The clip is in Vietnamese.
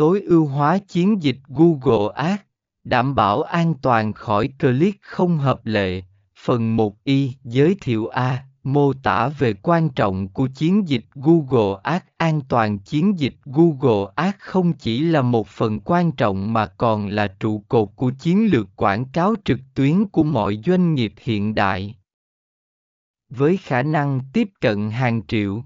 tối ưu hóa chiến dịch Google Ads, đảm bảo an toàn khỏi click không hợp lệ. Phần 1y giới thiệu A mô tả về quan trọng của chiến dịch Google Ads an toàn chiến dịch Google Ads không chỉ là một phần quan trọng mà còn là trụ cột của chiến lược quảng cáo trực tuyến của mọi doanh nghiệp hiện đại với khả năng tiếp cận hàng triệu